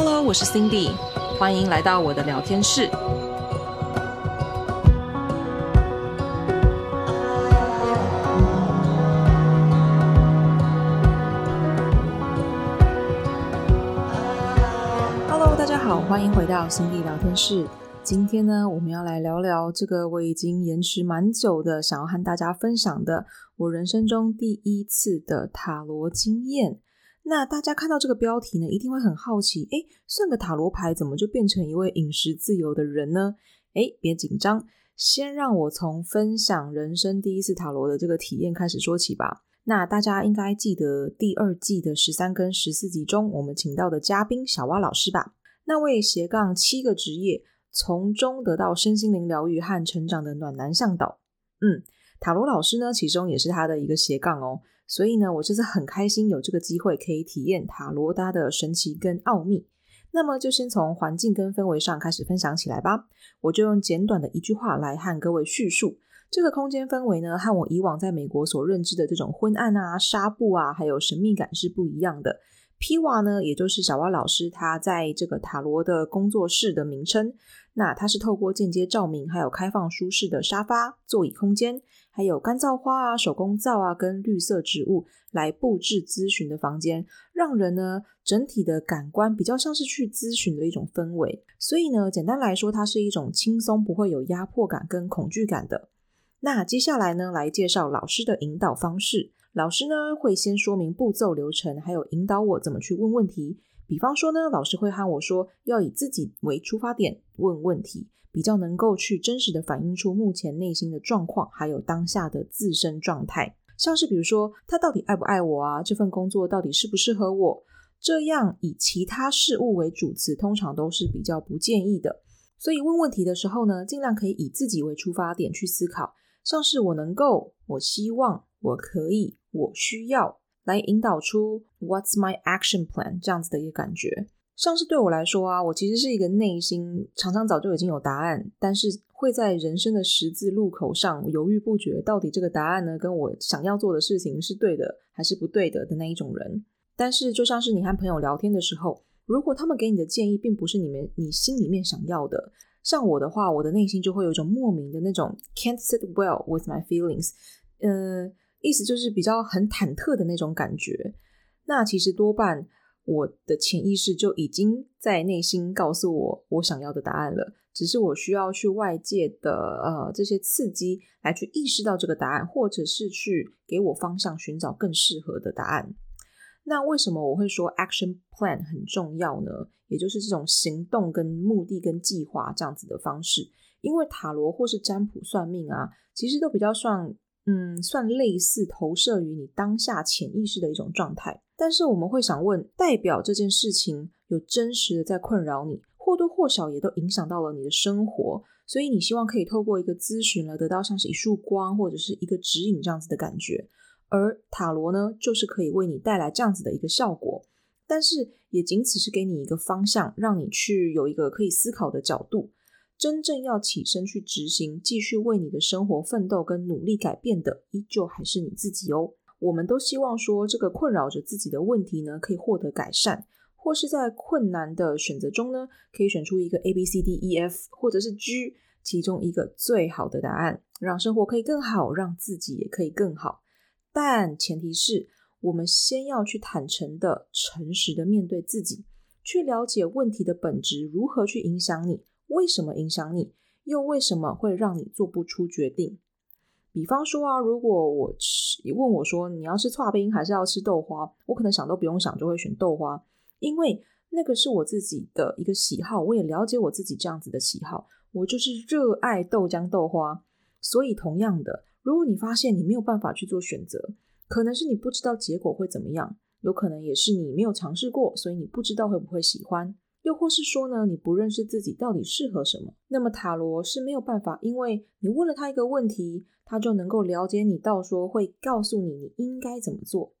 Hello，我是 Cindy，欢迎来到我的聊天室。Hello，大家好，欢迎回到 Cindy 聊天室。今天呢，我们要来聊聊这个我已经延迟蛮久的，想要和大家分享的我人生中第一次的塔罗经验。那大家看到这个标题呢，一定会很好奇，诶，算个塔罗牌怎么就变成一位饮食自由的人呢？诶，别紧张，先让我从分享人生第一次塔罗的这个体验开始说起吧。那大家应该记得第二季的十三跟十四集中，我们请到的嘉宾小蛙老师吧？那位斜杠七个职业，从中得到身心灵疗愈和成长的暖男向导。嗯，塔罗老师呢，其中也是他的一个斜杠哦。所以呢，我这次很开心有这个机会可以体验塔罗搭的神奇跟奥秘。那么就先从环境跟氛围上开始分享起来吧。我就用简短的一句话来和各位叙述这个空间氛围呢，和我以往在美国所认知的这种昏暗啊、纱布啊，还有神秘感是不一样的。Piwa 呢，也就是小蛙老师他在这个塔罗的工作室的名称。那它是透过间接照明，还有开放舒适的沙发、座椅空间，还有干燥花啊、手工皂啊，跟绿色植物来布置咨询的房间，让人呢整体的感官比较像是去咨询的一种氛围。所以呢，简单来说，它是一种轻松，不会有压迫感跟恐惧感的。那接下来呢，来介绍老师的引导方式。老师呢会先说明步骤流程，还有引导我怎么去问问题。比方说呢，老师会和我说，要以自己为出发点问问题，比较能够去真实的反映出目前内心的状况，还有当下的自身状态。像是比如说，他到底爱不爱我啊？这份工作到底适不适合我？这样以其他事物为主词，通常都是比较不建议的。所以问问题的时候呢，尽量可以以自己为出发点去思考，像是我能够，我希望，我可以，我需要。来引导出 What's my action plan 这样子的一个感觉，像是对我来说啊，我其实是一个内心常常早就已经有答案，但是会在人生的十字路口上犹豫不决，到底这个答案呢，跟我想要做的事情是对的还是不对的的那一种人。但是就像是你和朋友聊天的时候，如果他们给你的建议并不是你们你心里面想要的，像我的话，我的内心就会有一种莫名的那种 can't sit well with my feelings，呃。意思就是比较很忐忑的那种感觉。那其实多半我的潜意识就已经在内心告诉我我想要的答案了，只是我需要去外界的呃这些刺激来去意识到这个答案，或者是去给我方向，寻找更适合的答案。那为什么我会说 action plan 很重要呢？也就是这种行动跟目的跟计划这样子的方式，因为塔罗或是占卜算命啊，其实都比较算。嗯，算类似投射于你当下潜意识的一种状态，但是我们会想问，代表这件事情有真实的在困扰你，或多或少也都影响到了你的生活，所以你希望可以透过一个咨询来得到像是一束光或者是一个指引这样子的感觉，而塔罗呢，就是可以为你带来这样子的一个效果，但是也仅此是给你一个方向，让你去有一个可以思考的角度。真正要起身去执行，继续为你的生活奋斗跟努力改变的，依旧还是你自己哦。我们都希望说，这个困扰着自己的问题呢，可以获得改善，或是在困难的选择中呢，可以选出一个 A、B、C、D、E、F，或者是 G，其中一个最好的答案，让生活可以更好，让自己也可以更好。但前提是我们先要去坦诚的、诚实的面对自己，去了解问题的本质，如何去影响你。为什么影响你？又为什么会让你做不出决定？比方说啊，如果我吃，问我说你要吃剉冰还是要吃豆花，我可能想都不用想就会选豆花，因为那个是我自己的一个喜好，我也了解我自己这样子的喜好，我就是热爱豆浆豆花。所以同样的，如果你发现你没有办法去做选择，可能是你不知道结果会怎么样，有可能也是你没有尝试过，所以你不知道会不会喜欢。又或是说呢，你不认识自己到底适合什么？那么塔罗是没有办法，因为你问了他一个问题，他就能够了解你到说会告诉你你应该怎么做。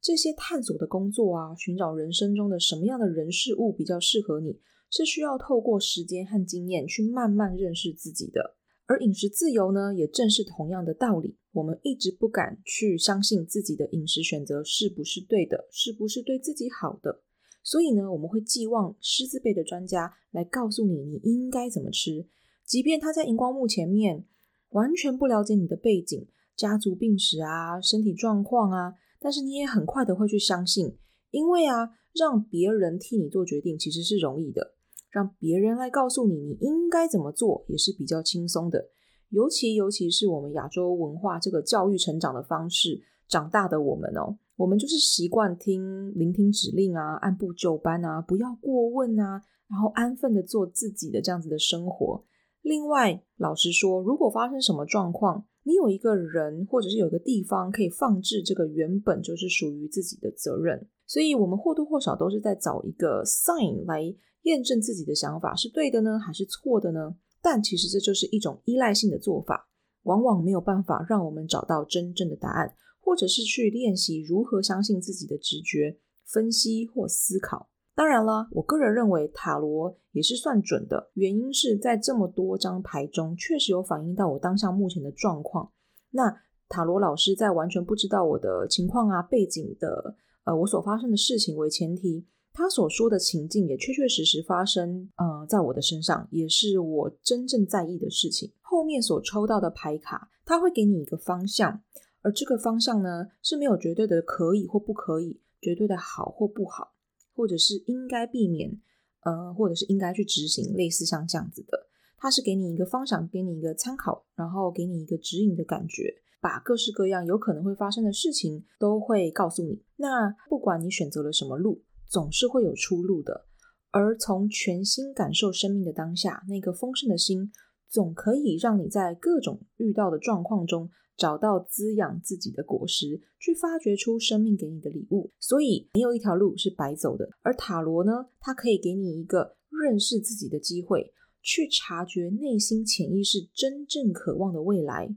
这些探索的工作啊，寻找人生中的什么样的人事物比较适合你，是需要透过时间和经验去慢慢认识自己的。而饮食自由呢，也正是同样的道理。我们一直不敢去相信自己的饮食选择是不是对的，是不是对自己好的。所以呢，我们会寄望师字辈的专家来告诉你你应该怎么吃，即便他在荧光幕前面完全不了解你的背景、家族病史啊、身体状况啊，但是你也很快的会去相信，因为啊，让别人替你做决定其实是容易的，让别人来告诉你你应该怎么做也是比较轻松的。尤其尤其是我们亚洲文化这个教育成长的方式长大的我们哦。我们就是习惯听、聆听指令啊，按部就班啊，不要过问啊，然后安分的做自己的这样子的生活。另外，老实说，如果发生什么状况，你有一个人或者是有一个地方可以放置这个原本就是属于自己的责任，所以我们或多或少都是在找一个 sign 来验证自己的想法是对的呢，还是错的呢？但其实这就是一种依赖性的做法，往往没有办法让我们找到真正的答案。或者是去练习如何相信自己的直觉、分析或思考。当然了，我个人认为塔罗也是算准的，原因是在这么多张牌中，确实有反映到我当下目前的状况。那塔罗老师在完全不知道我的情况啊、背景的，呃，我所发生的事情为前提，他所说的情境也确确实实发生，呃，在我的身上，也是我真正在意的事情。后面所抽到的牌卡，他会给你一个方向。而这个方向呢，是没有绝对的可以或不可以，绝对的好或不好，或者是应该避免，呃，或者是应该去执行，类似像这样子的。它是给你一个方向，给你一个参考，然后给你一个指引的感觉，把各式各样有可能会发生的事情都会告诉你。那不管你选择了什么路，总是会有出路的。而从全心感受生命的当下，那个丰盛的心，总可以让你在各种遇到的状况中。找到滋养自己的果实，去发掘出生命给你的礼物。所以没有一条路是白走的。而塔罗呢，它可以给你一个认识自己的机会，去察觉内心潜意识真正渴望的未来。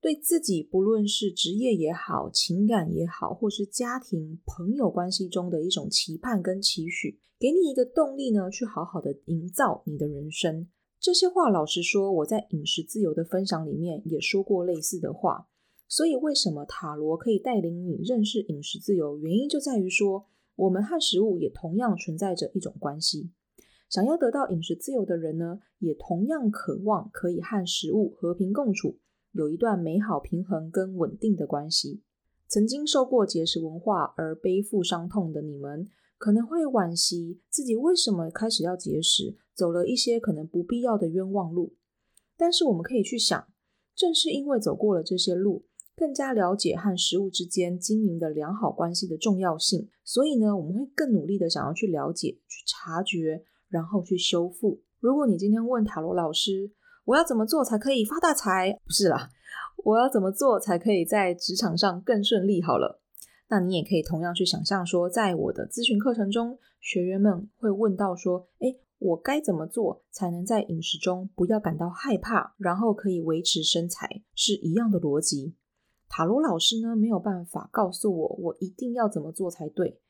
对自己，不论是职业也好，情感也好，或是家庭、朋友关系中的一种期盼跟期许，给你一个动力呢，去好好的营造你的人生。这些话，老实说，我在饮食自由的分享里面也说过类似的话。所以，为什么塔罗可以带领你认识饮食自由？原因就在于说，我们和食物也同样存在着一种关系。想要得到饮食自由的人呢，也同样渴望可以和食物和平共处，有一段美好、平衡跟稳定的关系。曾经受过节食文化而背负伤痛的你们，可能会惋惜自己为什么开始要节食，走了一些可能不必要的冤枉路。但是我们可以去想，正是因为走过了这些路，更加了解和食物之间经营的良好关系的重要性，所以呢，我们会更努力的想要去了解、去察觉，然后去修复。如果你今天问塔罗老师，我要怎么做才可以发大财？不是啦，我要怎么做才可以在职场上更顺利？好了。那你也可以同样去想象说，在我的咨询课程中，学员们会问到说：“诶，我该怎么做才能在饮食中不要感到害怕，然后可以维持身材？”是一样的逻辑。塔罗老师呢，没有办法告诉我我一定要怎么做才对，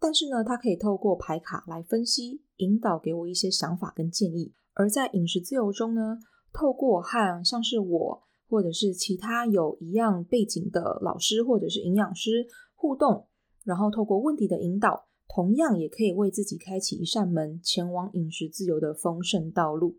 但是呢，他可以透过牌卡来分析，引导给我一些想法跟建议。而在饮食自由中呢，透过和像是我或者是其他有一样背景的老师或者是营养师。互动，然后透过问题的引导，同样也可以为自己开启一扇门，前往饮食自由的丰盛道路。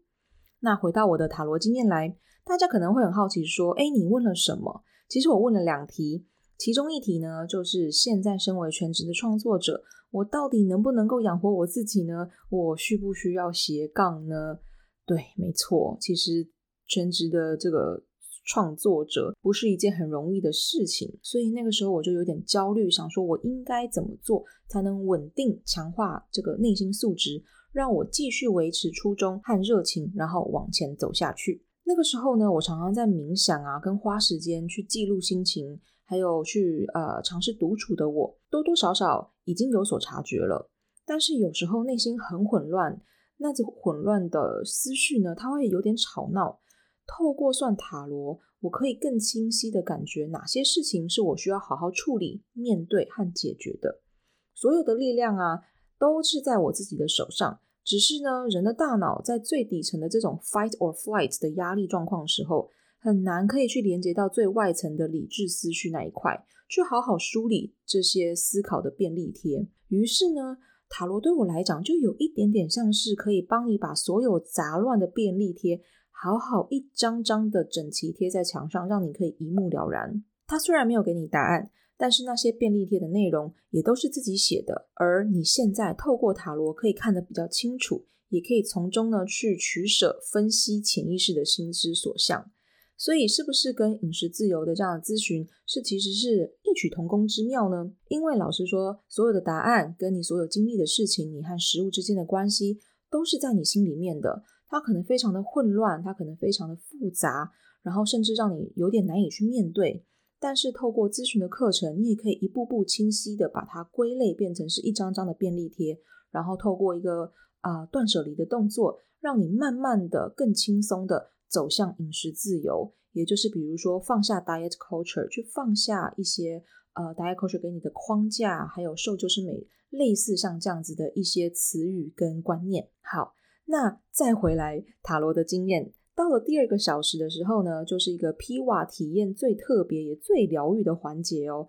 那回到我的塔罗经验来，大家可能会很好奇说：“诶，你问了什么？”其实我问了两题，其中一题呢，就是现在身为全职的创作者，我到底能不能够养活我自己呢？我需不需要斜杠呢？对，没错，其实全职的这个。创作者不是一件很容易的事情，所以那个时候我就有点焦虑，想说我应该怎么做才能稳定强化这个内心素质，让我继续维持初衷和热情，然后往前走下去。那个时候呢，我常常在冥想啊，跟花时间去记录心情，还有去呃尝试独处的我，多多少少已经有所察觉了。但是有时候内心很混乱，那这混乱的思绪呢，它会有点吵闹。透过算塔罗，我可以更清晰地感觉哪些事情是我需要好好处理、面对和解决的。所有的力量啊，都是在我自己的手上。只是呢，人的大脑在最底层的这种 fight or flight 的压力状况时候，很难可以去连接到最外层的理智思绪那一块，去好好梳理这些思考的便利贴。于是呢，塔罗对我来讲就有一点点像是可以帮你把所有杂乱的便利贴好好一张张的整齐贴在墙上，让你可以一目了然。它虽然没有给你答案，但是那些便利贴的内容也都是自己写的，而你现在透过塔罗可以看得比较清楚，也可以从中呢去取舍、分析潜意识的心之所向。所以，是不是跟饮食自由的这样的咨询是其实是异曲同工之妙呢？因为老实说，所有的答案跟你所有经历的事情，你和食物之间的关系，都是在你心里面的。它可能非常的混乱，它可能非常的复杂，然后甚至让你有点难以去面对。但是透过咨询的课程，你也可以一步步清晰的把它归类，变成是一张张的便利贴，然后透过一个啊、断舍离的动作，让你慢慢的更轻松的。走向饮食自由，也就是比如说放下 diet culture，去放下一些呃 diet culture 给你的框架，还有瘦就是美，类似像这样子的一些词语跟观念。好，那再回来塔罗的经验，到了第二个小时的时候呢，就是一个 P 瓦体验最特别也最疗愈的环节哦。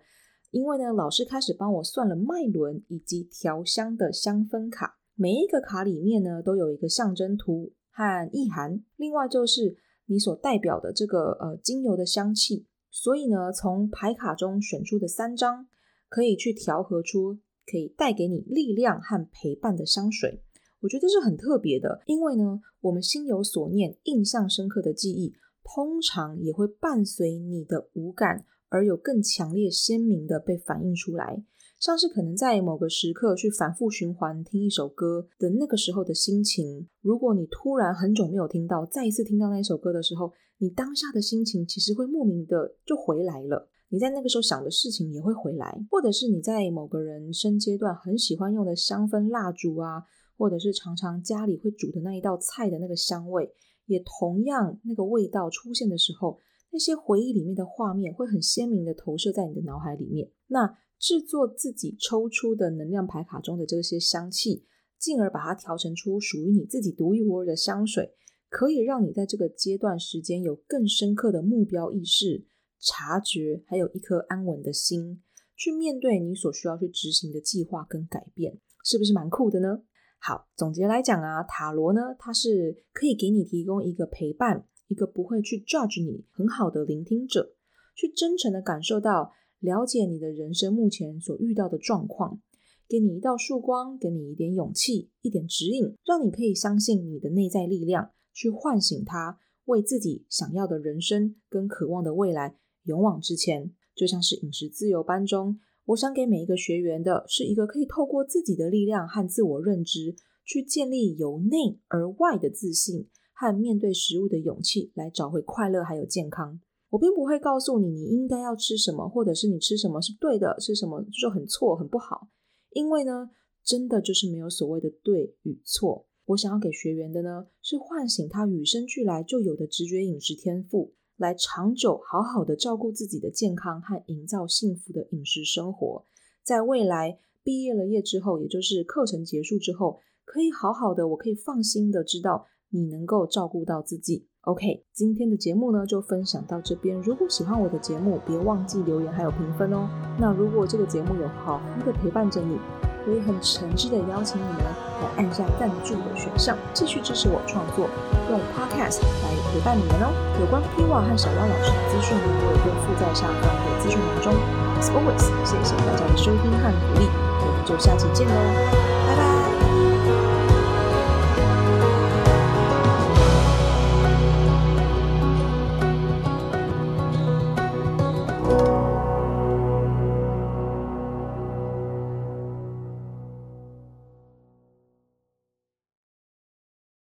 因为呢，老师开始帮我算了脉轮以及调香的香氛卡，每一个卡里面呢都有一个象征图。和意涵，另外就是你所代表的这个呃精油的香气，所以呢，从牌卡中选出的三张，可以去调和出可以带给你力量和陪伴的香水。我觉得是很特别的，因为呢，我们心有所念、印象深刻的记忆，通常也会伴随你的五感，而有更强烈、鲜明的被反映出来。像是可能在某个时刻去反复循环听一首歌的那个时候的心情，如果你突然很久没有听到，再一次听到那首歌的时候，你当下的心情其实会莫名的就回来了。你在那个时候想的事情也会回来，或者是你在某个人生阶段很喜欢用的香氛蜡烛啊，或者是常常家里会煮的那一道菜的那个香味，也同样那个味道出现的时候，那些回忆里面的画面会很鲜明的投射在你的脑海里面。那制作自己抽出的能量牌卡中的这些香气，进而把它调成出属于你自己独一无二的香水，可以让你在这个阶段时间有更深刻的目标意识、察觉，还有一颗安稳的心，去面对你所需要去执行的计划跟改变，是不是蛮酷的呢？好，总结来讲啊，塔罗呢，它是可以给你提供一个陪伴，一个不会去 judge 你很好的聆听者，去真诚的感受到。了解你的人生目前所遇到的状况，给你一道曙光，给你一点勇气，一点指引，让你可以相信你的内在力量，去唤醒它，为自己想要的人生跟渴望的未来勇往直前。就像是饮食自由班中，我想给每一个学员的是一个可以透过自己的力量和自我认知，去建立由内而外的自信和面对食物的勇气，来找回快乐还有健康。我并不会告诉你你应该要吃什么，或者是你吃什么是对的，吃什么就很错、很不好。因为呢，真的就是没有所谓的对与错。我想要给学员的呢，是唤醒他与生俱来就有的直觉饮食天赋，来长久好好的照顾自己的健康和营造幸福的饮食生活。在未来毕业了业之后，也就是课程结束之后，可以好好的，我可以放心的知道你能够照顾到自己。OK，今天的节目呢就分享到这边。如果喜欢我的节目，别忘记留言还有评分哦。那如果这个节目有好好的陪伴着你，可以很诚挚的邀请你们来按下赞助的选项，继续支持我创作，用 Podcast 来陪伴你们哦。有关 Piwa 和小汪老师的资讯呢，我也会附在下方的资讯栏中。As always，谢谢大家的收听和鼓励，我们就下期见喽，拜拜。